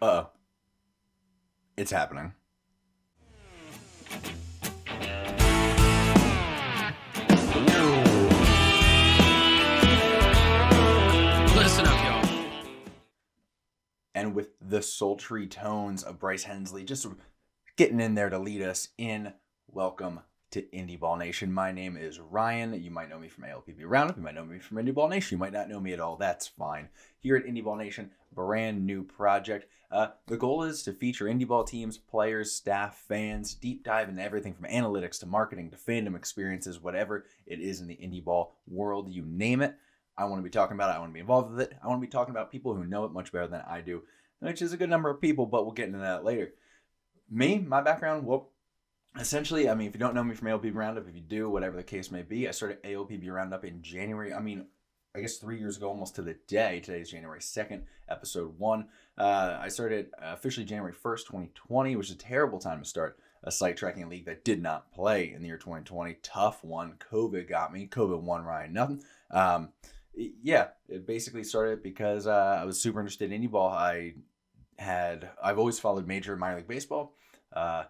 Uh oh. It's happening. Listen up, y'all. And with the sultry tones of Bryce Hensley just getting in there to lead us in, welcome to Indy Ball Nation. My name is Ryan. You might know me from ALPB Roundup. You might know me from Indy Ball Nation. You might not know me at all. That's fine. Here at Indy Ball Nation, brand new project. Uh, the goal is to feature Indie Ball teams, players, staff, fans, deep dive into everything from analytics to marketing to fandom experiences, whatever it is in the Indie Ball world, you name it. I want to be talking about it. I want to be involved with it. I want to be talking about people who know it much better than I do, which is a good number of people, but we'll get into that later. Me, my background, well, essentially, I mean, if you don't know me from ALPB Roundup, if you do, whatever the case may be, I started ALPB Roundup in January. I mean, I guess three years ago, almost to the day. Today is January 2nd, episode one. Uh, I started officially January 1st, 2020, which is a terrible time to start a site tracking league that did not play in the year 2020. Tough one. COVID got me. COVID won Ryan nothing. Um, yeah, it basically started because uh, I was super interested in indie ball. I had I've always followed major minor league baseball. Uh,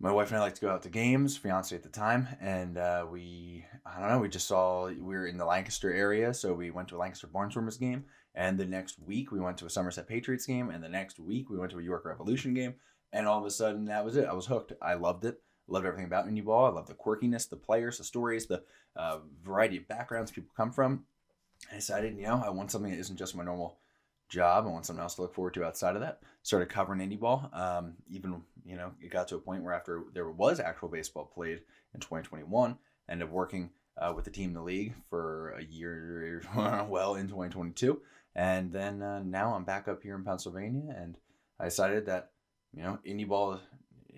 my wife and I like to go out to games, fiance at the time, and uh, we I don't know we just saw we were in the Lancaster area, so we went to a Lancaster Barnstormers game, and the next week we went to a Somerset Patriots game, and the next week we went to a York Revolution game, and all of a sudden that was it. I was hooked. I loved it. Loved everything about indie ball. I love the quirkiness, the players, the stories, the uh, variety of backgrounds people come from. I decided, you know, I want something that isn't just my normal job. I want something else to look forward to outside of that. Started covering indie ball. Um, even, you know, it got to a point where after there was actual baseball played in 2021, ended up working uh, with the team in the league for a year, well, in 2022. And then uh, now I'm back up here in Pennsylvania, and I decided that, you know, indie ball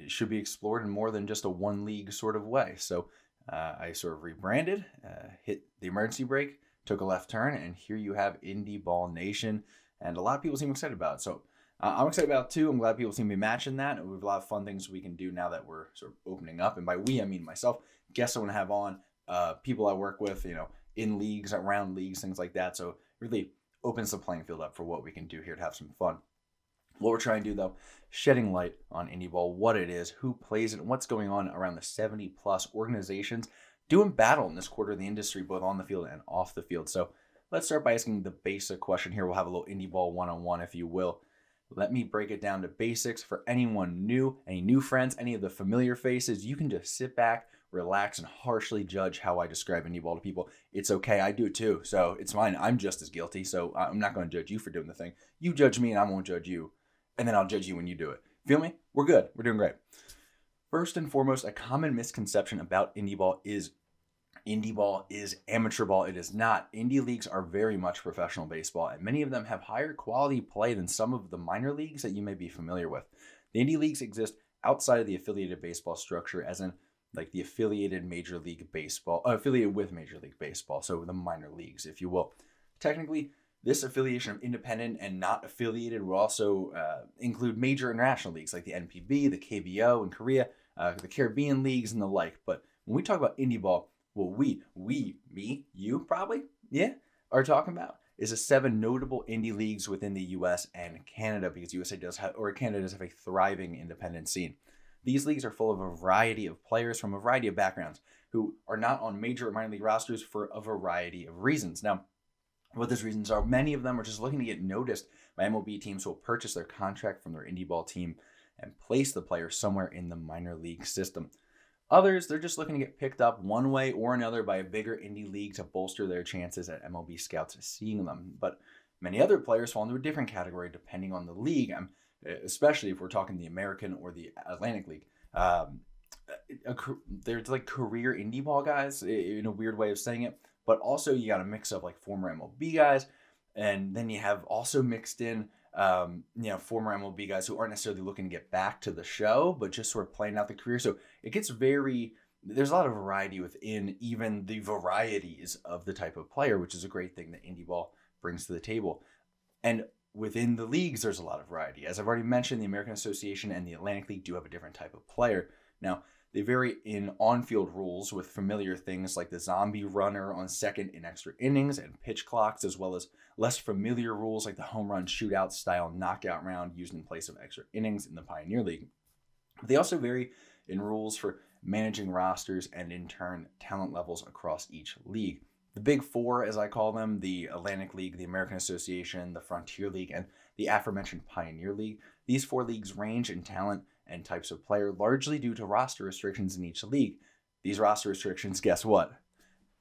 should be explored in more than just a one league sort of way. So uh, I sort of rebranded, uh, hit the emergency brake took a left turn, and here you have Indy Ball Nation, and a lot of people seem excited about it. So uh, I'm excited about it too. I'm glad people seem to be matching that. And we have a lot of fun things we can do now that we're sort of opening up, and by we I mean myself. Guests I want to have on, uh, people I work with, you know, in leagues, around leagues, things like that. So really opens the playing field up for what we can do here to have some fun. What we're trying to do though, shedding light on indie ball, what it is, who plays it, and what's going on around the 70 plus organizations doing battle in this quarter of the industry, both on the field and off the field. So let's start by asking the basic question here. We'll have a little indie ball one on one, if you will. Let me break it down to basics for anyone new, any new friends, any of the familiar faces. You can just sit back, relax, and harshly judge how I describe indie ball to people. It's okay. I do too. So it's fine. I'm just as guilty. So I'm not going to judge you for doing the thing. You judge me, and I won't judge you. And then I'll judge you when you do it. Feel me? We're good. We're doing great. First and foremost, a common misconception about indie ball is indie ball is amateur ball. It is not. Indie leagues are very much professional baseball, and many of them have higher quality play than some of the minor leagues that you may be familiar with. The indie leagues exist outside of the affiliated baseball structure, as in like the affiliated Major League Baseball, uh, affiliated with Major League Baseball, so the minor leagues, if you will. Technically, this affiliation of independent and not affiliated will also uh, include major international leagues like the NPB, the KBO in Korea, uh, the Caribbean leagues, and the like. But when we talk about indie ball, well, we, we, me, you probably, yeah, are talking about is the seven notable indie leagues within the US and Canada because USA does have, or Canada does have a thriving independent scene. These leagues are full of a variety of players from a variety of backgrounds who are not on major or minor league rosters for a variety of reasons. Now, what those reasons are, many of them are just looking to get noticed by MLB teams who will purchase their contract from their indie ball team and place the player somewhere in the minor league system. Others, they're just looking to get picked up one way or another by a bigger indie league to bolster their chances at MLB scouts seeing them. But many other players fall into a different category depending on the league, um, especially if we're talking the American or the Atlantic League. Um, a, there's like career indie ball guys in a weird way of saying it, but also you got a mix of like former MLB guys, and then you have also mixed in um, you know, former MLB guys who aren't necessarily looking to get back to the show, but just sort of playing out the career. So it gets very, there's a lot of variety within even the varieties of the type of player, which is a great thing that indie ball brings to the table. And within the leagues, there's a lot of variety. As I've already mentioned, the American Association and the Atlantic League do have a different type of player. Now, They vary in on field rules with familiar things like the zombie runner on second in extra innings and pitch clocks, as well as less familiar rules like the home run shootout style knockout round used in place of extra innings in the Pioneer League. They also vary in rules for managing rosters and in turn talent levels across each league. The Big Four, as I call them, the Atlantic League, the American Association, the Frontier League, and the aforementioned Pioneer League, these four leagues range in talent and types of player largely due to roster restrictions in each league. These roster restrictions, guess what?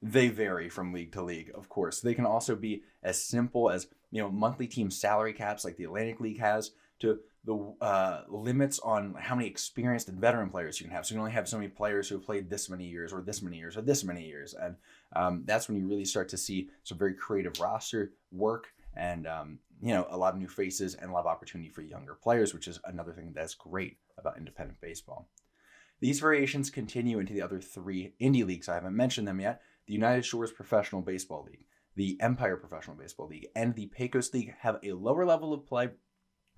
They vary from league to league, of course. They can also be as simple as, you know, monthly team salary caps like the Atlantic League has to the uh, limits on how many experienced and veteran players you can have. So you can only have so many players who have played this many years, or this many years, or this many years, and um, that's when you really start to see some very creative roster work and um, you know a lot of new faces and a lot of opportunity for younger players, which is another thing that's great about independent baseball. These variations continue into the other three indie leagues. I haven't mentioned them yet. The United Shores Professional Baseball League, the Empire Professional Baseball League, and the Pecos League have a lower level of play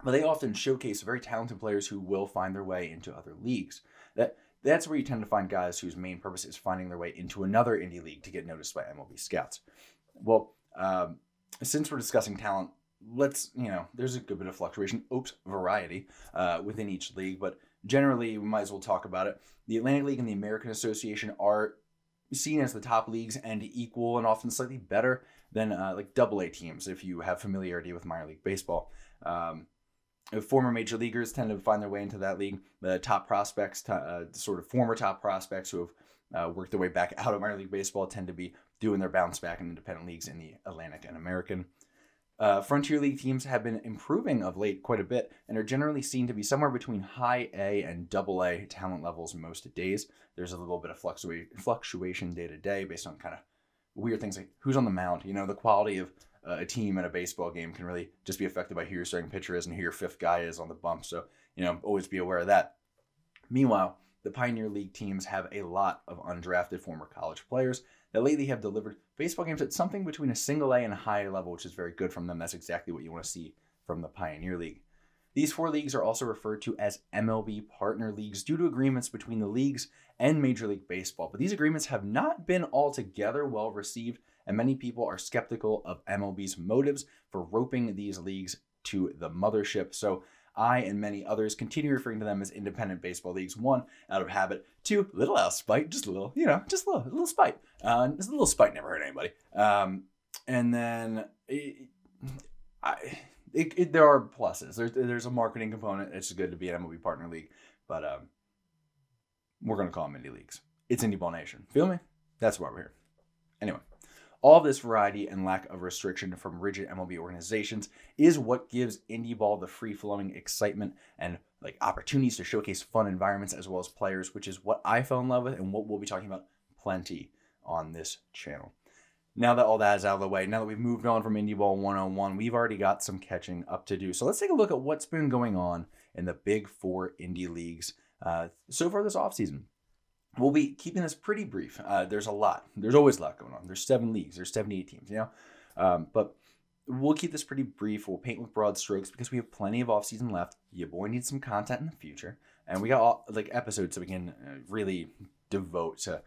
but they often showcase very talented players who will find their way into other leagues. That that's where you tend to find guys whose main purpose is finding their way into another indie league to get noticed by MLB scouts. Well, um, since we're discussing talent, let's you know there's a good bit of fluctuation, oops, variety uh, within each league, but generally we might as well talk about it. The Atlantic League and the American Association are seen as the top leagues and equal and often slightly better than uh, like double A teams if you have familiarity with minor league baseball. Um, former major leaguers tend to find their way into that league. The top prospects, uh, sort of former top prospects who have uh, worked their way back out of minor league baseball, tend to be doing their bounce back in independent leagues in the Atlantic and American. Uh, Frontier League teams have been improving of late quite a bit and are generally seen to be somewhere between high A and double A talent levels most days. There's a little bit of fluctua- fluctuation day to day based on kind of weird things like who's on the mound, you know, the quality of uh, a team in a baseball game can really just be affected by who your starting pitcher is and who your fifth guy is on the bump. So, you know, always be aware of that. Meanwhile, the Pioneer League teams have a lot of undrafted former college players that lately have delivered baseball games at something between a single A and a high level, which is very good from them. That's exactly what you want to see from the Pioneer League. These four leagues are also referred to as MLB partner leagues due to agreements between the leagues and Major League Baseball. But these agreements have not been altogether well received and many people are skeptical of MLB's motives for roping these leagues to the mothership. So I and many others continue referring to them as independent baseball leagues. One, out of habit. Two, little out of spite, just a little, you know, just a little, a little spite. Uh, just a little spite never hurt anybody. Um, and then it, I, it, it, there are pluses. There's there's a marketing component. It's good to be an MLB partner league, but um, we're gonna call them indie leagues. It's Indy Ball Nation. Feel me? That's why we're here. Anyway. All this variety and lack of restriction from rigid MLB organizations is what gives indie ball the free flowing excitement and like opportunities to showcase fun environments as well as players, which is what I fell in love with and what we'll be talking about plenty on this channel. Now that all that is out of the way, now that we've moved on from Indie Ball 101, we've already got some catching up to do. So let's take a look at what's been going on in the big four indie leagues uh, so far this offseason we'll be keeping this pretty brief. Uh, there's a lot. There's always a lot going on. There's seven leagues. There's 78 teams. You know, um, but we'll keep this pretty brief. We'll paint with broad strokes because we have plenty of off season left. Your boy needs some content in the future, and we got all, like episodes so we can uh, really devote to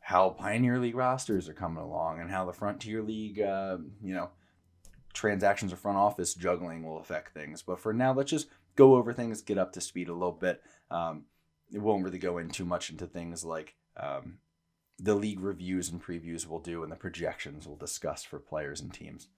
how Pioneer League rosters are coming along and how the Frontier League, uh, you know, transactions or front office juggling will affect things. But for now, let's just go over things, get up to speed a little bit. Um, it won't really go in too much into things like um, the league reviews and previews we'll do and the projections we'll discuss for players and teams.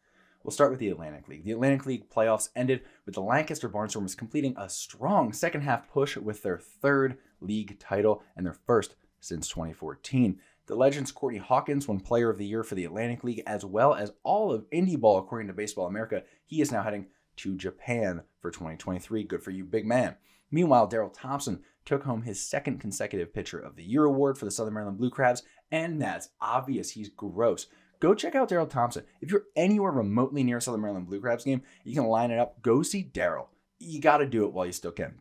We'll start with the Atlantic League. The Atlantic League playoffs ended with the Lancaster Barnstormers completing a strong second half push with their third league title and their first since 2014. The Legends Courtney Hawkins won Player of the Year for the Atlantic League as well as all of Indie Ball, according to Baseball America. He is now heading to Japan for 2023. Good for you, big man. Meanwhile, Daryl Thompson took home his second consecutive Pitcher of the Year award for the Southern Maryland Blue Crabs, and that's obvious. He's gross. Go check out Daryl Thompson. If you're anywhere remotely near a Southern Maryland Blue Crabs game, you can line it up. Go see Daryl. You got to do it while you still can.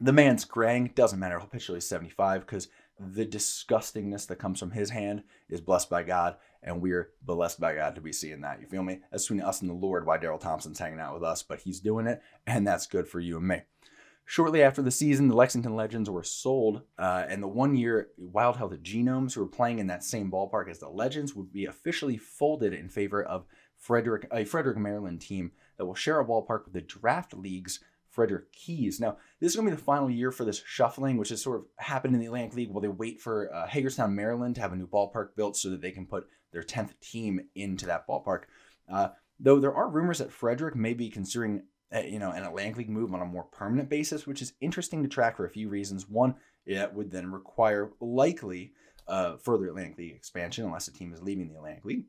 The man's graying. Doesn't matter. He'll pitch till he's 75 because the disgustingness that comes from his hand is blessed by God, and we're blessed by God to be seeing that. You feel me? That's between us and the Lord why Daryl Thompson's hanging out with us, but he's doing it, and that's good for you and me. Shortly after the season, the Lexington Legends were sold, uh, and the one year Wild Health Genomes, who were playing in that same ballpark as the Legends, would be officially folded in favor of Frederick, a Frederick, Maryland team that will share a ballpark with the Draft League's Frederick Keys. Now, this is going to be the final year for this shuffling, which has sort of happened in the Atlantic League while they wait for uh, Hagerstown, Maryland to have a new ballpark built so that they can put their 10th team into that ballpark. Uh, though there are rumors that Frederick may be considering you know, an Atlantic League move on a more permanent basis, which is interesting to track for a few reasons. One, it would then require likely uh, further Atlantic League expansion unless a team is leaving the Atlantic League.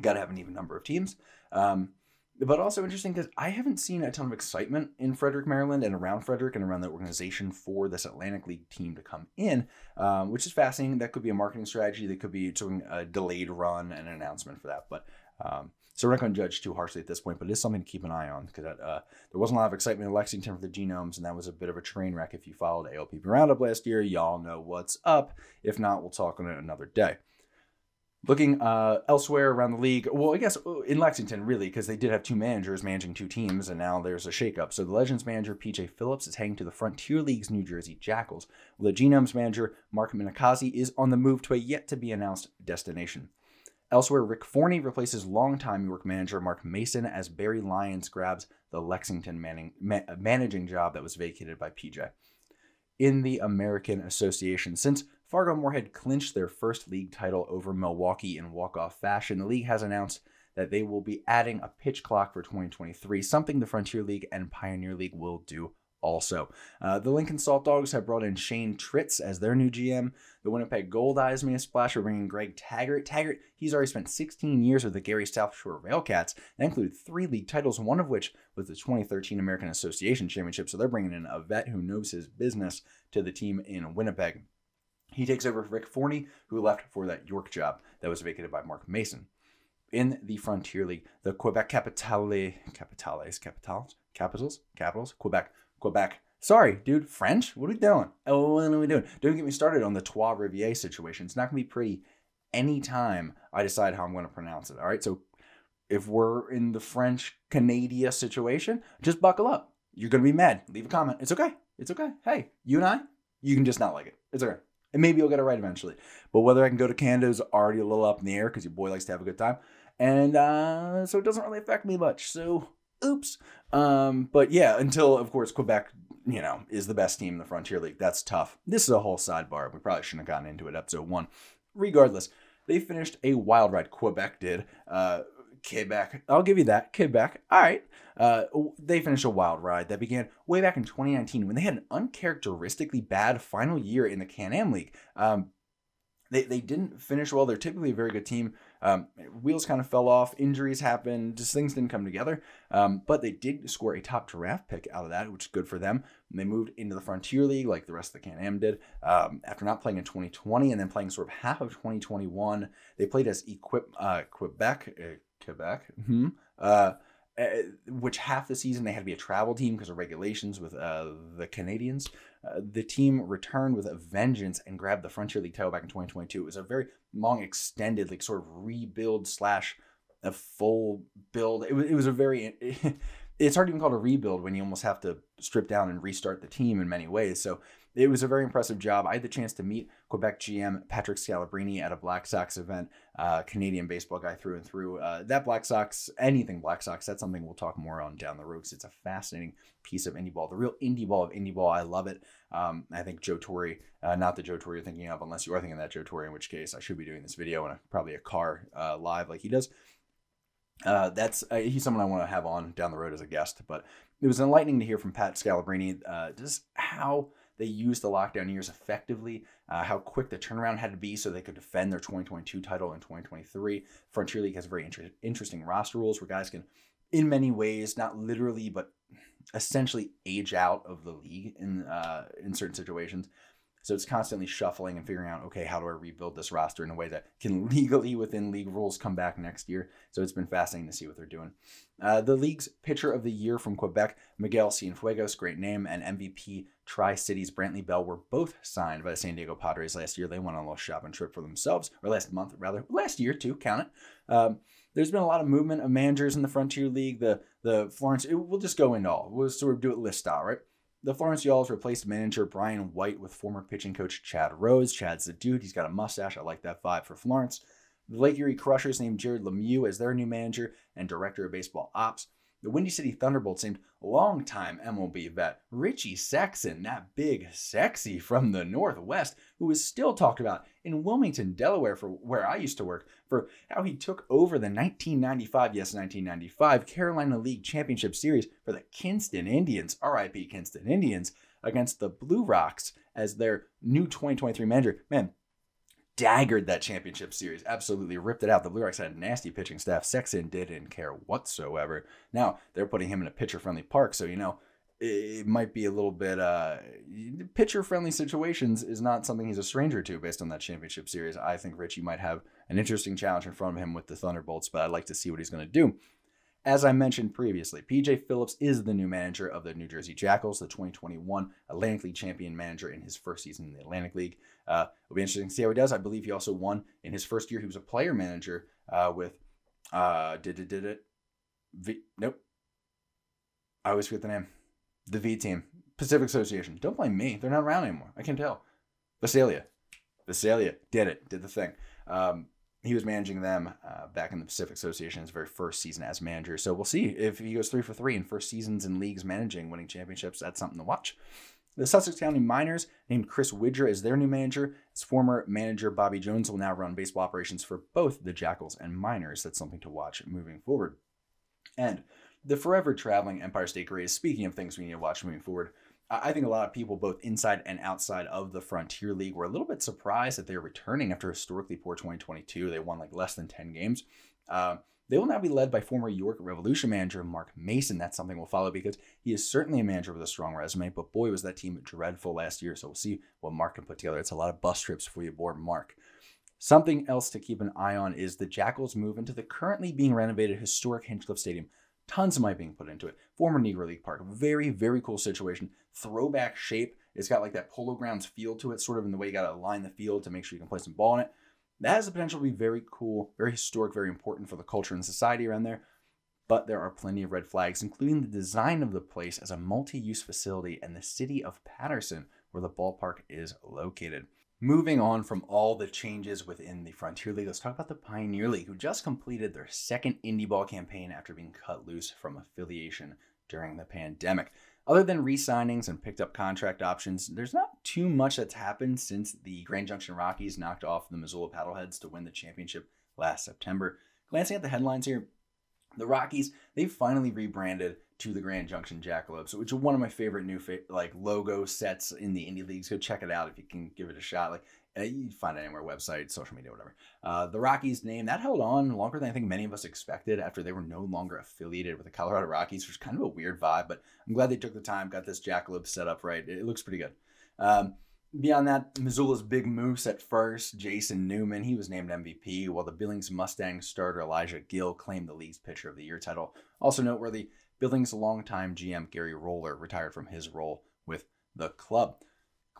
Got to have an even number of teams. Um, but also interesting because I haven't seen a ton of excitement in Frederick, Maryland, and around Frederick and around the organization for this Atlantic League team to come in, um, which is fascinating. That could be a marketing strategy. That could be doing a delayed run and an announcement for that. But um, so we're not going to judge too harshly at this point, but it is something to keep an eye on because uh, there wasn't a lot of excitement in Lexington for the genomes, and that was a bit of a train wreck. If you followed ALPB Roundup last year, y'all know what's up. If not, we'll talk on it another day. Looking uh, elsewhere around the league, well, I guess uh, in Lexington, really, because they did have two managers managing two teams, and now there's a shakeup. So the Legends manager, PJ Phillips, is heading to the Frontier League's New Jersey Jackals, while the Genomes manager, Mark Minicozzi, is on the move to a yet to be announced destination. Elsewhere, Rick Forney replaces longtime York manager Mark Mason as Barry Lyons grabs the Lexington manning, ma- managing job that was vacated by PJ. In the American Association, since Fargo Moorhead clinched their first league title over Milwaukee in walk-off fashion, the league has announced that they will be adding a pitch clock for 2023, something the Frontier League and Pioneer League will do also. Uh, the Lincoln Salt Dogs have brought in Shane Tritz as their new GM. The Winnipeg Gold Eyes made a splash for bringing Greg Tagert. Tagert, he's already spent 16 years with the Gary South Shore Railcats. That included three league titles, one of which was the 2013 American Association Championship. So they're bringing in a vet who knows his business to the team in Winnipeg. He takes over Rick Forney, who left for that York job that was vacated by Mark Mason. In the Frontier League, the Quebec Capitale, Capitales, Capitals, Capitals, Capitals, Quebec Quebec. Sorry, dude, French? What are we doing? Oh, what are we doing? Don't get me started on the Trois Rivières situation. It's not going to be pretty anytime I decide how I'm going to pronounce it. All right. So if we're in the French Canada situation, just buckle up. You're going to be mad. Leave a comment. It's okay. It's okay. Hey, you and I, you can just not like it. It's okay. And maybe you'll get it right eventually. But whether I can go to Canada is already a little up in the air because your boy likes to have a good time. And uh, so it doesn't really affect me much. So oops. Um, but yeah, until of course Quebec, you know, is the best team in the Frontier League. That's tough. This is a whole sidebar. We probably shouldn't have gotten into it. Episode one. Regardless, they finished a wild ride. Quebec did. Uh, Quebec. I'll give you that. Quebec. All right. Uh, they finished a wild ride that began way back in 2019 when they had an uncharacteristically bad final year in the Can Am League. Um, they, they didn't finish well. They're typically a very good team. Um, wheels kind of fell off, injuries happened, just things didn't come together. Um, but they did score a top draft pick out of that, which is good for them. And they moved into the Frontier League like the rest of the Can Am did. Um, after not playing in 2020 and then playing sort of half of 2021, they played as Equip uh, Quebec. Uh, Quebec. Mm-hmm. Uh, uh, which half the season they had to be a travel team because of regulations with uh, the Canadians. Uh, the team returned with a vengeance and grabbed the Frontier League title back in 2022. It was a very long, extended, like sort of rebuild slash a full build. It was, it was a very. it's hard to even call it a rebuild when you almost have to strip down and restart the team in many ways. So it was a very impressive job. I had the chance to meet Quebec GM Patrick Scalabrini at a Black Sox event, uh, Canadian baseball guy through and through. Uh, that Black Sox, anything Black Sox, that's something we'll talk more on down the road because it's a fascinating piece of indie ball. The real indie ball of indie ball. I love it. Um, I think Joe Torre, uh, not the Joe Torre you're thinking of, unless you are thinking that Joe Torre, in which case I should be doing this video in a, probably a car uh, live like he does. Uh, that's uh, he's someone I want to have on down the road as a guest. But it was enlightening to hear from Pat Scalabrini uh, just how they used the lockdown years effectively, uh, how quick the turnaround had to be so they could defend their 2022 title in 2023. Frontier League has very inter- interesting roster rules where guys can, in many ways, not literally, but essentially age out of the league in uh, in certain situations. So it's constantly shuffling and figuring out, okay, how do I rebuild this roster in a way that can legally, within league rules, come back next year? So it's been fascinating to see what they're doing. Uh, the league's pitcher of the year from Quebec, Miguel Cienfuegos, great name, and MVP Tri Cities Brantley Bell were both signed by the San Diego Padres last year. They went on a little shopping trip for themselves, or last month, rather, last year too, count it. Um, there's been a lot of movement of managers in the Frontier League. The the Florence, it, we'll just go into all. We'll sort of do it list style, right? The Florence Yalls replaced manager Brian White with former pitching coach Chad Rose. Chad's the dude. He's got a mustache. I like that vibe for Florence. The Lake Erie Crushers named Jared Lemieux as their new manager and director of baseball ops. The Windy City Thunderbolts named longtime MLB vet Richie Sexson, that big sexy from the Northwest, who is still talked about in Wilmington, Delaware, for where I used to work, for how he took over the 1995, yes, 1995 Carolina League Championship Series for the Kinston Indians, RIP Kinston Indians, against the Blue Rocks as their new 2023 manager. Man, daggered that championship series. Absolutely ripped it out. The Blue Rocks had a nasty pitching staff. Sexson didn't care whatsoever. Now they're putting him in a pitcher friendly park, so you know it might be a little bit uh pitcher friendly situations is not something he's a stranger to based on that championship series. I think Richie might have an interesting challenge in front of him with the Thunderbolts, but I'd like to see what he's going to do. As I mentioned previously, PJ Phillips is the new manager of the New Jersey Jackals, the 2021 Atlantic League champion manager in his first season in the Atlantic League. Uh, it'll be interesting to see how he does. I believe he also won in his first year. He was a player manager uh, with uh, did it did it v, nope. I always forget the name. The V team, Pacific Association. Don't blame me. They're not around anymore. I can tell. Visalia, Visalia did it. Did the thing. Um, he was managing them uh, back in the Pacific Association his very first season as manager. So we'll see if he goes three for three in first seasons in leagues managing, winning championships. That's something to watch. The Sussex County Miners named Chris Widger as their new manager. His former manager Bobby Jones will now run baseball operations for both the Jackals and Miners. That's something to watch moving forward. And the forever traveling Empire State Greys, speaking of things we need to watch moving forward, I think a lot of people, both inside and outside of the Frontier League, were a little bit surprised that they're returning after historically poor 2022. They won like less than 10 games. Uh, they will now be led by former York Revolution manager Mark Mason. That's something we'll follow because he is certainly a manager with a strong resume, but boy, was that team dreadful last year. So we'll see what Mark can put together. It's a lot of bus trips for you aboard Mark. Something else to keep an eye on is the Jackals move into the currently being renovated historic Hinchliffe Stadium. Tons of money being put into it. Former Negro League Park. Very, very cool situation. Throwback shape. It's got like that polo grounds feel to it, sort of in the way you got to align the field to make sure you can play some ball in it. That has the potential to be very cool, very historic, very important for the culture and society around there. But there are plenty of red flags, including the design of the place as a multi use facility and the city of Paterson, where the ballpark is located. Moving on from all the changes within the Frontier League, let's talk about the Pioneer League, who just completed their second indie ball campaign after being cut loose from affiliation during the pandemic. Other than re signings and picked up contract options, there's not too much that's happened since the Grand Junction Rockies knocked off the Missoula Paddleheads to win the championship last September. Glancing at the headlines here, the Rockies, they've finally rebranded to the Grand Junction Jackalopes, which is one of my favorite new fa- like logo sets in the indie leagues. Go check it out if you can give it a shot. Like uh, you find it anywhere, website, social media, whatever. Uh, the Rockies name that held on longer than I think many of us expected after they were no longer affiliated with the Colorado Rockies, which is kind of a weird vibe. But I'm glad they took the time, got this Jackalope set up right. It, it looks pretty good. Um, Beyond that, Missoula's Big Moose at first, Jason Newman, he was named MVP, while the Billings Mustang starter Elijah Gill claimed the league's Pitcher of the Year title. Also noteworthy, Billings' longtime GM Gary Roller retired from his role with the club.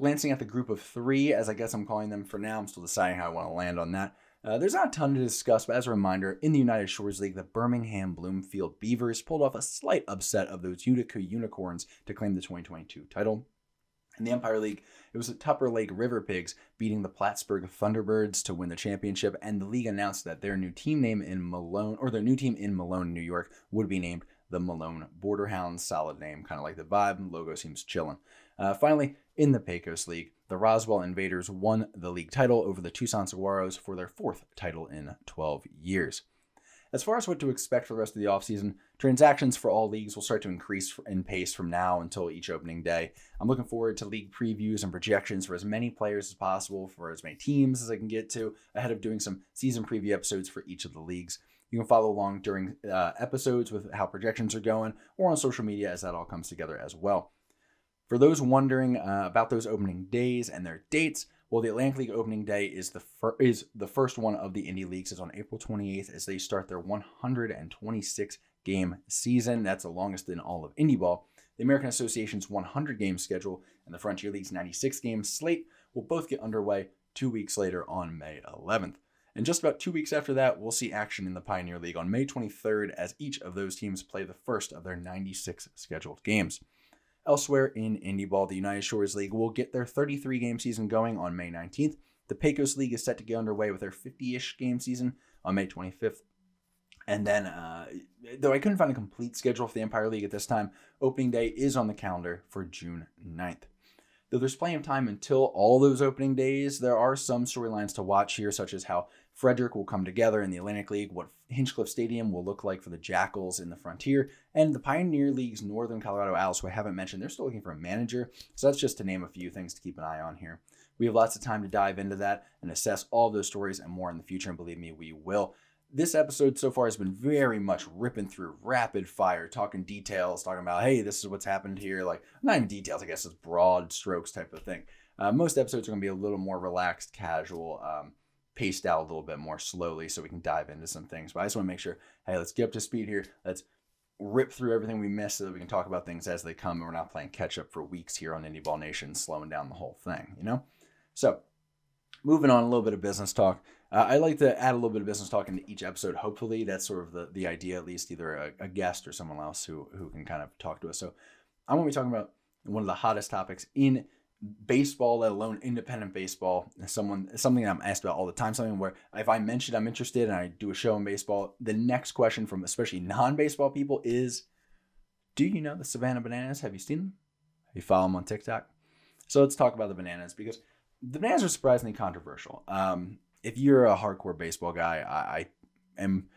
Glancing at the group of three, as I guess I'm calling them for now, I'm still deciding how I want to land on that. Uh, there's not a ton to discuss, but as a reminder, in the United Shores League, the Birmingham Bloomfield Beavers pulled off a slight upset of those Utica Unicorns to claim the 2022 title. In the Empire League, it was the Tupper Lake River Pigs beating the Plattsburgh Thunderbirds to win the championship, and the league announced that their new team name in Malone, or their new team in Malone, New York, would be named the Malone Borderhounds. Solid name, kind of like the vibe. Logo seems chillin'. Uh, finally, in the Pecos League, the Roswell Invaders won the league title over the Tucson Saguaros for their fourth title in 12 years. As far as what to expect for the rest of the offseason, transactions for all leagues will start to increase in pace from now until each opening day. I'm looking forward to league previews and projections for as many players as possible, for as many teams as I can get to, ahead of doing some season preview episodes for each of the leagues. You can follow along during uh, episodes with how projections are going or on social media as that all comes together as well. For those wondering uh, about those opening days and their dates, well, the Atlantic League opening day is the fir- is the first one of the Indie Leagues. is on April 28th as they start their 126 game season. That's the longest in all of Indie ball. The American Association's 100 game schedule and the Frontier League's 96 game slate will both get underway two weeks later on May 11th. And just about two weeks after that, we'll see action in the Pioneer League on May 23rd as each of those teams play the first of their 96 scheduled games. Elsewhere in Indy Ball, the United Shores League will get their 33 game season going on May 19th. The Pecos League is set to get underway with their 50 ish game season on May 25th. And then, uh, though I couldn't find a complete schedule for the Empire League at this time, opening day is on the calendar for June 9th. Though there's plenty of time until all those opening days, there are some storylines to watch here, such as how Frederick will come together in the Atlantic League, what Hinchliffe Stadium will look like for the Jackals in the Frontier, and the Pioneer League's Northern Colorado Owls, who I haven't mentioned, they're still looking for a manager. So that's just to name a few things to keep an eye on here. We have lots of time to dive into that and assess all those stories and more in the future, and believe me, we will this episode so far has been very much ripping through rapid fire, talking details, talking about, hey, this is what's happened here. Like, not in details, I guess it's broad strokes type of thing. Uh, most episodes are going to be a little more relaxed, casual, um, paced out a little bit more slowly so we can dive into some things. But I just want to make sure, hey, let's get up to speed here. Let's rip through everything we missed so that we can talk about things as they come and we're not playing catch up for weeks here on Indy Ball Nation, slowing down the whole thing, you know? So, moving on, a little bit of business talk. Uh, I like to add a little bit of business talk into each episode. Hopefully, that's sort of the, the idea, at least either a, a guest or someone else who, who can kind of talk to us. So, I'm going to be talking about one of the hottest topics in baseball, let alone independent baseball. Someone something I'm asked about all the time. Something where if I mention I'm interested and I do a show in baseball, the next question from especially non-baseball people is, "Do you know the Savannah Bananas? Have you seen them? Have you follow them on TikTok?" So let's talk about the bananas because the bananas are surprisingly controversial. Um, if you're a hardcore baseball guy, I, I, am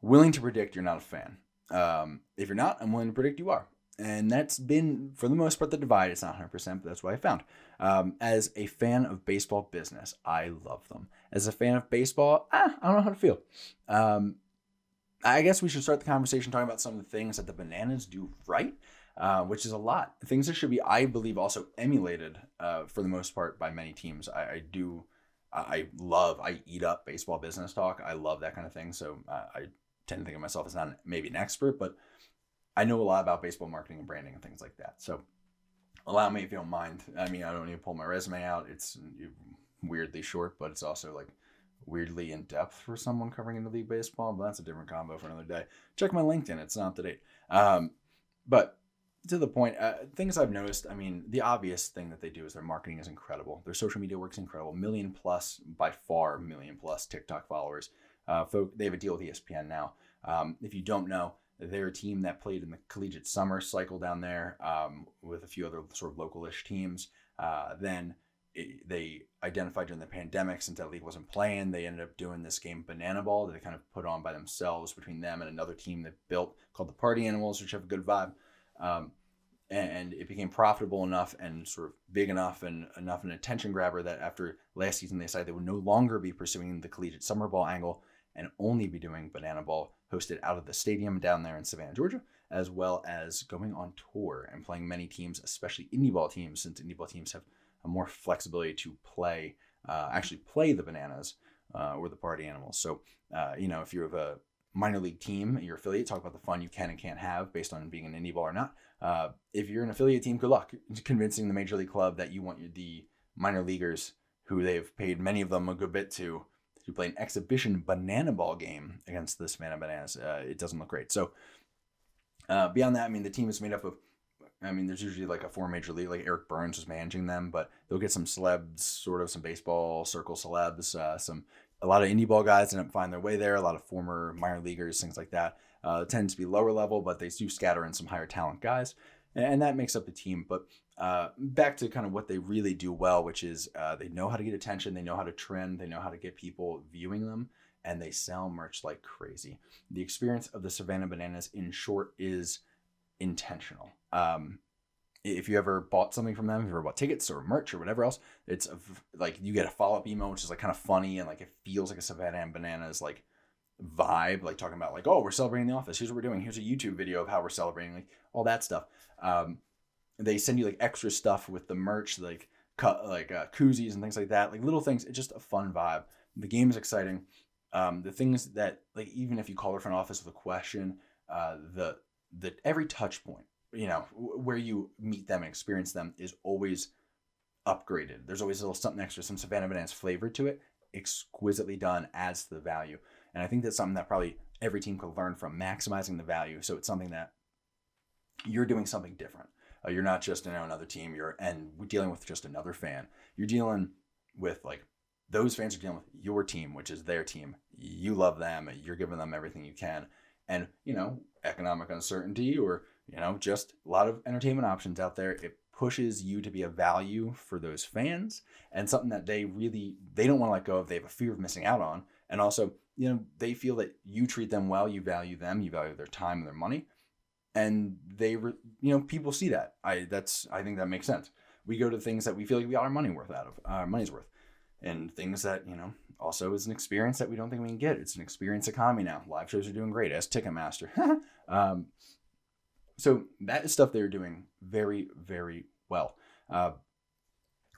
willing to predict you're not a fan. Um, if you're not, I'm willing to predict you are. And that's been, for the most part, the divide. It's not 100%, but that's what I found. Um, as a fan of baseball business, I love them. As a fan of baseball, ah, I don't know how to feel. Um, I guess we should start the conversation talking about some of the things that the bananas do right, uh, which is a lot. Things that should be, I believe, also emulated uh, for the most part by many teams. I, I do I love, I eat up baseball business talk. I love that kind of thing. So uh, I tend to think of myself as not maybe an expert, but I know a lot about baseball marketing and branding and things like that. So allow me if you don't mind. I mean, I don't need to pull my resume out. It's weirdly short, but it's also like weirdly in depth for someone covering in the league baseball. But that's a different combo for another day. Check my LinkedIn; it's not to date. Um, but to the point, uh, things I've noticed. I mean, the obvious thing that they do is their marketing is incredible. Their social media works incredible. Million plus, by far, million plus TikTok followers. Uh, folk, they have a deal with ESPN now. Um, if you don't know, they're a team that played in the collegiate summer cycle down there um, with a few other sort of localish teams. Uh, then it, they identified during the pandemic, since that league wasn't playing, they ended up doing this game Banana Ball that they kind of put on by themselves between them and another team that built called the Party Animals, which have a good vibe. Um, and it became profitable enough and sort of big enough and enough an attention grabber that after last season they decided they would no longer be pursuing the collegiate summer ball angle and only be doing banana ball hosted out of the stadium down there in Savannah, Georgia, as well as going on tour and playing many teams, especially indie ball teams, since indie ball teams have a more flexibility to play, uh, actually play the bananas uh, or the party animals. So, uh, you know, if you're a minor league team, your affiliate, talk about the fun you can and can't have based on being an indie ball or not. Uh, if you're an affiliate team, good luck convincing the major league club that you want the minor leaguers, who they've paid many of them a good bit to, to play an exhibition banana ball game against the Savannah Bananas. Uh, it doesn't look great. So uh, beyond that, I mean, the team is made up of. I mean, there's usually like a four major league, like Eric Byrnes was managing them, but they'll get some celebs, sort of some baseball circle celebs, uh, some a lot of indie ball guys end up finding their way there. A lot of former minor leaguers, things like that. Uh, to be lower level, but they do scatter in some higher talent guys, and, and that makes up the team. But uh, back to kind of what they really do well, which is uh, they know how to get attention, they know how to trend, they know how to get people viewing them, and they sell merch like crazy. The experience of the Savannah Bananas, in short, is intentional. Um, if you ever bought something from them, if you ever bought tickets or merch or whatever else, it's a, like you get a follow up email, which is like kind of funny and like it feels like a Savannah and Bananas like vibe, like talking about like, oh, we're celebrating the office. Here's what we're doing. Here's a YouTube video of how we're celebrating, like all that stuff. Um, they send you like extra stuff with the merch, like cut like uh, koozies and things like that, like little things. It's just a fun vibe. The game is exciting. Um, the things that like even if you call their front office with a question, uh, the the every touch point you know where you meet them and experience them is always upgraded. There's always a little something extra, some Savannah Bananas flavor to it, exquisitely done, adds to the value. And I think that's something that probably every team could learn from maximizing the value. So it's something that you're doing something different. Uh, you're not just you know, another team. You're and dealing with just another fan. You're dealing with like those fans are dealing with your team, which is their team. You love them. You're giving them everything you can, and you know economic uncertainty or you know just a lot of entertainment options out there. It pushes you to be a value for those fans and something that they really they don't want to let go of. They have a fear of missing out on, and also you know they feel that you treat them well, you value them, you value their time and their money, and they you know people see that. I that's I think that makes sense. We go to things that we feel like we got our money worth out of, our money's worth, and things that you know also is an experience that we don't think we can get. It's an experience economy now. Live shows are doing great as Ticketmaster. um, so that is stuff they're doing very, very well. Uh,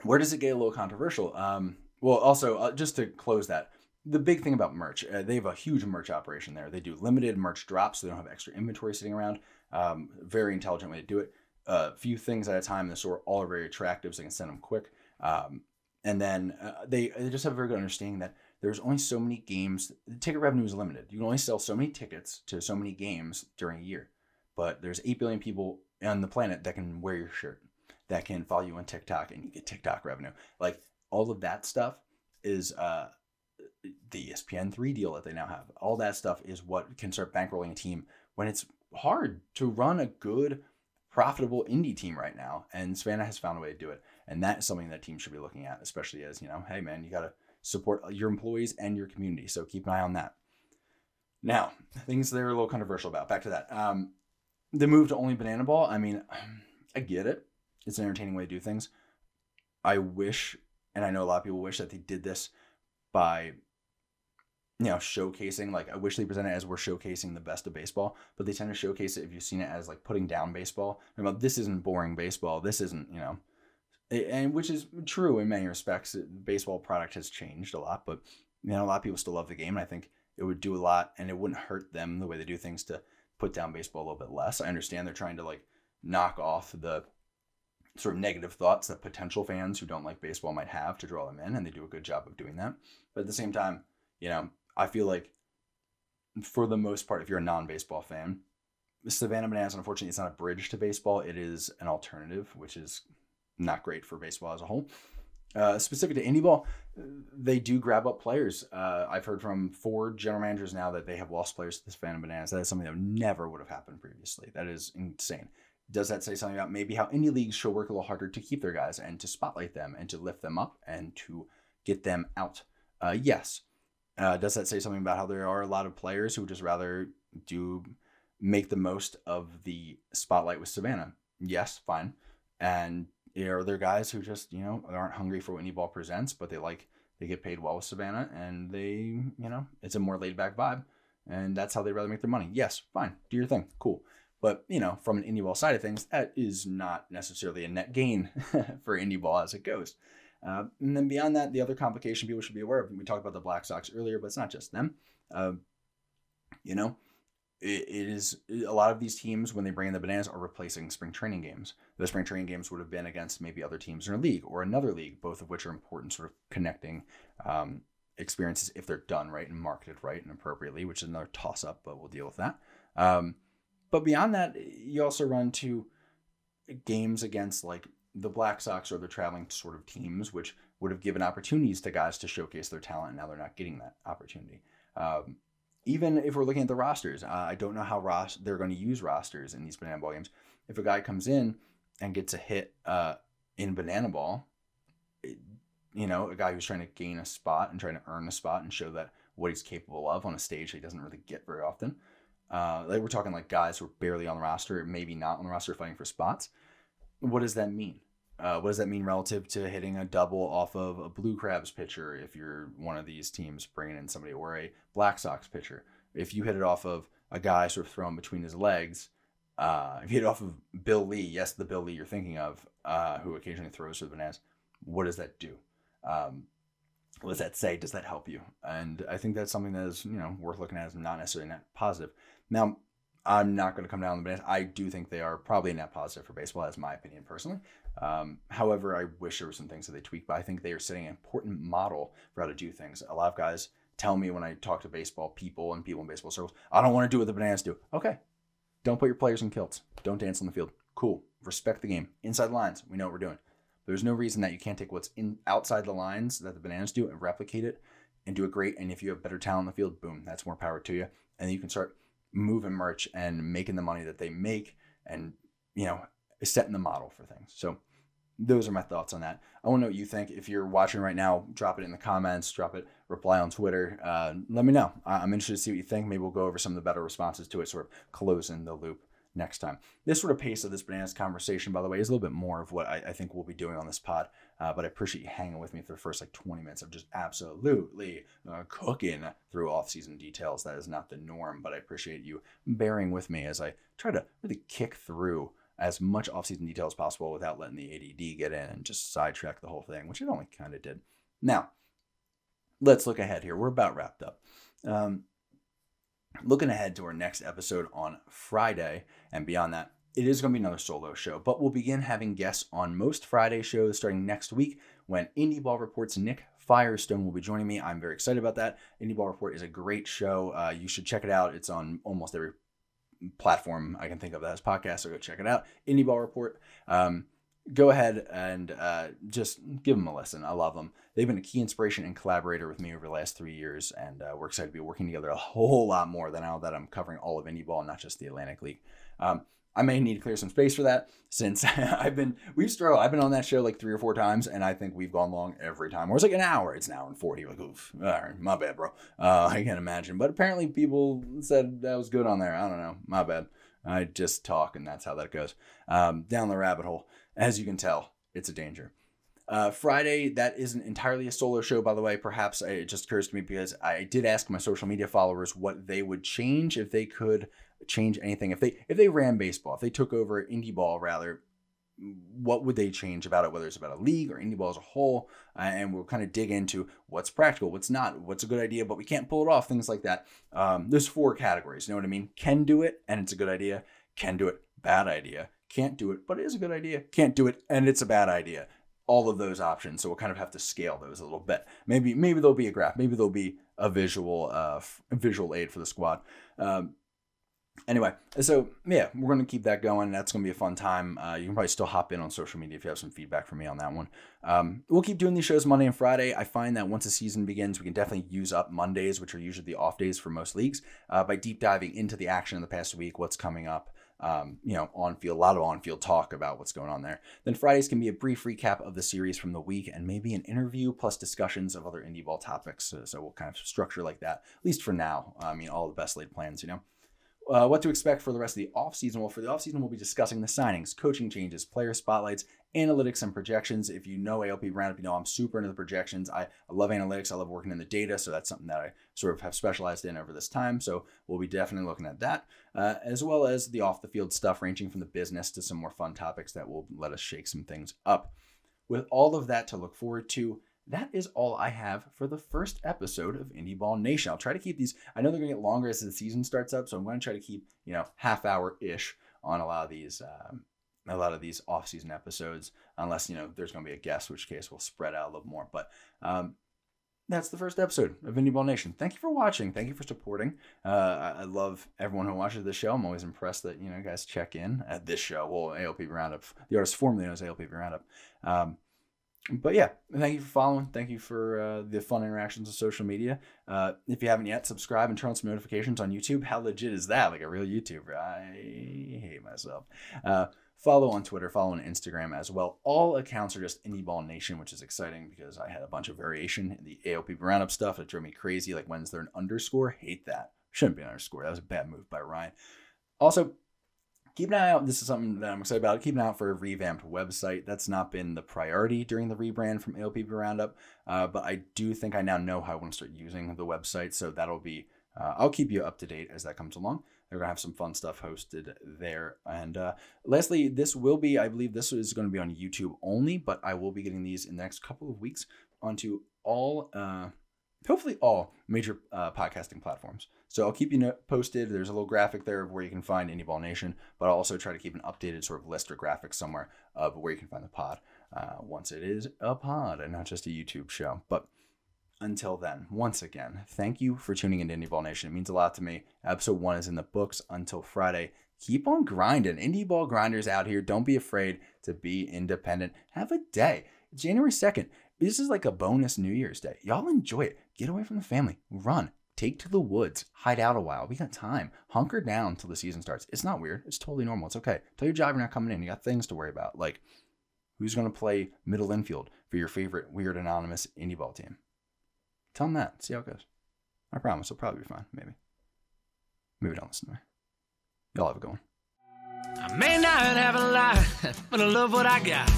where does it get a little controversial? Um, well, also, uh, just to close that, the big thing about merch, uh, they have a huge merch operation there. They do limited merch drops, so they don't have extra inventory sitting around. Um, very intelligent way to do it. A uh, few things at a time in the store, all are very attractive, so they can send them quick. Um, and then uh, they, they just have a very good understanding that there's only so many games. The ticket revenue is limited. You can only sell so many tickets to so many games during a year. But there's 8 billion people on the planet that can wear your shirt, that can follow you on TikTok, and you get TikTok revenue. Like all of that stuff is uh, the ESPN3 deal that they now have. All that stuff is what can start bankrolling a team when it's hard to run a good, profitable indie team right now. And Savannah has found a way to do it. And that is something that teams should be looking at, especially as, you know, hey, man, you got to support your employees and your community. So keep an eye on that. Now, things they're a little controversial about. Back to that. Um, the move to only banana ball, I mean, I get it. It's an entertaining way to do things. I wish, and I know a lot of people wish that they did this by you know, showcasing like I wish they presented it as we're showcasing the best of baseball, but they tend to showcase it if you've seen it as like putting down baseball. I mean, this isn't boring baseball. This isn't you know, and which is true in many respects. Baseball product has changed a lot, but you know, a lot of people still love the game, and I think it would do a lot, and it wouldn't hurt them the way they do things to put down baseball a little bit less. I understand they're trying to like knock off the sort of negative thoughts that potential fans who don't like baseball might have to draw them in, and they do a good job of doing that. But at the same time, you know, I feel like for the most part, if you're a non-baseball fan, Savannah Bananas, unfortunately, it's not a bridge to baseball. It is an alternative, which is not great for baseball as a whole. Uh, specific to indie ball, they do grab up players. Uh, I've heard from four general managers now that they have lost players to the Savannah Bananas. That is something that never would have happened previously. That is insane. Does that say something about maybe how indie leagues should work a little harder to keep their guys and to spotlight them and to lift them up and to get them out? Uh, yes. Uh, does that say something about how there are a lot of players who would just rather do make the most of the spotlight with Savannah? Yes, fine. And are there guys who just you know aren't hungry for what ball presents, but they like they get paid well with Savannah, and they you know it's a more laid back vibe, and that's how they rather make their money. Yes, fine, do your thing, cool. But you know, from an indie ball side of things, that is not necessarily a net gain for indie ball as it goes. Uh, and then beyond that, the other complication people should be aware of. We talked about the Black Sox earlier, but it's not just them. Uh, you know, it, it is a lot of these teams when they bring in the bananas are replacing spring training games. The spring training games would have been against maybe other teams in a league or another league, both of which are important, sort of connecting um, experiences if they're done right and marketed right and appropriately, which is another toss up, but we'll deal with that. Um, but beyond that, you also run to games against like the Black Sox or the traveling sort of teams, which would have given opportunities to guys to showcase their talent. And now they're not getting that opportunity. Um, even if we're looking at the rosters, uh, I don't know how ros- they're going to use rosters in these banana ball games. If a guy comes in and gets a hit uh, in banana ball, it, you know, a guy who's trying to gain a spot and trying to earn a spot and show that what he's capable of on a stage he doesn't really get very often. Uh, like we're talking like guys who are barely on the roster, maybe not on the roster, fighting for spots what does that mean? Uh, what does that mean relative to hitting a double off of a Blue Crabs pitcher if you're one of these teams bringing in somebody or a Black Sox pitcher? If you hit it off of a guy sort of thrown between his legs, uh, if you hit it off of Bill Lee, yes, the Bill Lee you're thinking of, uh, who occasionally throws for the bananas, what does that do? Um, what does that say? Does that help you? And I think that's something that is you know worth looking at as not necessarily net positive. Now, I'm not going to come down on the bananas. I do think they are probably a net positive for baseball, as my opinion personally. Um, however, I wish there were some things that they tweak, but I think they are setting an important model for how to do things. A lot of guys tell me when I talk to baseball people and people in baseball circles, I don't want to do what the bananas do. Okay, don't put your players in kilts. Don't dance on the field. Cool. respect the game. Inside the lines, we know what we're doing. There's no reason that you can't take what's in outside the lines that the bananas do and replicate it and do it great. And if you have better talent in the field, boom, that's more power to you. And you can start moving merch and making the money that they make and, you know, setting the model for things. So those are my thoughts on that. I want to know what you think. If you're watching right now, drop it in the comments, drop it, reply on Twitter. Uh, let me know. I'm interested to see what you think. Maybe we'll go over some of the better responses to it, sort of closing the loop next time. This sort of pace of this bananas conversation, by the way, is a little bit more of what I, I think we'll be doing on this pod. Uh, but I appreciate you hanging with me for the first like 20 minutes of just absolutely uh, cooking through off-season details. That is not the norm, but I appreciate you bearing with me as I try to really kick through as much off-season detail as possible without letting the ADD get in and just sidetrack the whole thing, which it only kind of did. Now, let's look ahead here. We're about wrapped up. Um, looking ahead to our next episode on Friday and beyond that, it is going to be another solo show, but we'll begin having guests on most Friday shows starting next week when Indie Ball Report's Nick Firestone will be joining me. I'm very excited about that. Indie Ball Report is a great show. Uh, you should check it out. It's on almost every platform I can think of that has podcasts, so go check it out. Indie Ball Report. Um, go ahead and uh, just give them a listen. I love them. They've been a key inspiration and collaborator with me over the last three years, and uh, we're excited to be working together a whole lot more than now that I'm covering all of indie ball, not just the Atlantic League. Um, I may need to clear some space for that since I've been we've struggled. I've been on that show like three or four times, and I think we've gone long every time. Or it's like an hour. It's an hour and forty. Like, oof, all right, my bad, bro. Uh, I can't imagine. But apparently, people said that was good on there. I don't know. My bad. I just talk, and that's how that goes. Um, down the rabbit hole. As you can tell, it's a danger. Uh, Friday, that isn't entirely a solo show, by the way. Perhaps it just occurs to me because I did ask my social media followers what they would change if they could change anything. If they if they ran baseball, if they took over indie ball rather, what would they change about it? Whether it's about a league or indie ball as a whole, uh, and we'll kind of dig into what's practical, what's not, what's a good idea, but we can't pull it off, things like that. Um, there's four categories. You know what I mean? Can do it, and it's a good idea. Can do it, bad idea. Can't do it, but it is a good idea. Can't do it, and it's a bad idea. All of those options. So we'll kind of have to scale those a little bit. Maybe maybe there'll be a graph. Maybe there'll be a visual uh, visual aid for the squad. Um, anyway, so yeah, we're going to keep that going. That's going to be a fun time. Uh, you can probably still hop in on social media if you have some feedback for me on that one. Um, we'll keep doing these shows Monday and Friday. I find that once the season begins, we can definitely use up Mondays, which are usually the off days for most leagues, uh, by deep diving into the action of the past week, what's coming up. Um, you know, on field, a lot of on field talk about what's going on there. Then Fridays can be a brief recap of the series from the week and maybe an interview plus discussions of other indie ball topics. So, so we'll kind of structure like that, at least for now. I mean, all the best laid plans, you know. Uh, what to expect for the rest of the offseason? Well, for the offseason, we'll be discussing the signings, coaching changes, player spotlights, analytics, and projections. If you know ALPB Roundup, you know I'm super into the projections. I, I love analytics. I love working in the data. So that's something that I sort of have specialized in over this time. So we'll be definitely looking at that, uh, as well as the off the field stuff, ranging from the business to some more fun topics that will let us shake some things up. With all of that to look forward to, that is all I have for the first episode of Indy Ball Nation. I'll try to keep these. I know they're gonna get longer as the season starts up, so I'm going to try to keep you know half hour ish on a lot of these. Um, a lot of these off-season episodes, unless you know there's going to be a guest, which case we'll spread out a little more. But um, that's the first episode of Indy Ball Nation. Thank you for watching. Thank you for supporting. Uh, I, I, love everyone who watches this show. I'm always impressed that you know guys check in at this show. Well, ALPB Roundup, the artist formerly known as ALPB Roundup. Um, but yeah, thank you for following. Thank you for uh, the fun interactions on social media. Uh, if you haven't yet, subscribe and turn on some notifications on YouTube. How legit is that? Like a real YouTuber? I hate myself. Uh, follow on Twitter, follow on Instagram as well. All accounts are just Indy Ball Nation, which is exciting because I had a bunch of variation in the ALPB Roundup stuff. that drove me crazy. Like, when's there an underscore? Hate that. Shouldn't be an underscore. That was a bad move by Ryan. Also, keep an eye out. This is something that I'm excited about. Keep an eye out for a revamped website. That's not been the priority during the rebrand from ALPB Roundup, uh, but I do think I now know how I want to start using the website. So that'll be, uh, I'll keep you up to date as that comes along. They're going to have some fun stuff hosted there. And uh, lastly, this will be, I believe this is going to be on YouTube only, but I will be getting these in the next couple of weeks onto all, uh, hopefully all major uh, podcasting platforms. So I'll keep you posted. There's a little graphic there of where you can find Indy Ball Nation, but I'll also try to keep an updated sort of list or graphic somewhere of where you can find the pod uh, once it is a pod and not just a YouTube show. But until then, once again, thank you for tuning into Indy Ball Nation. It means a lot to me. Episode one is in the books until Friday. keep on grinding. Indie ball grinders out here, don't be afraid to be independent. Have a day. January 2nd, this is like a bonus New Year's Day. Y'all enjoy it. Get away from the family. Run. Take to the woods. Hide out a while. We got time. Hunker down till the season starts. It's not weird. It's totally normal. It's okay. Tell your job you're not coming in. You got things to worry about. Like, who's going to play middle infield for your favorite weird anonymous indie ball team? Tell them that. See how it goes. I promise it'll probably be fine. Maybe. Maybe don't listen to me. Y'all have a good one. I may not have a lot, but I love what I got.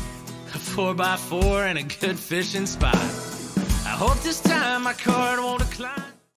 A 4x4 and a good fishing spot. I hope this time my card won't decline.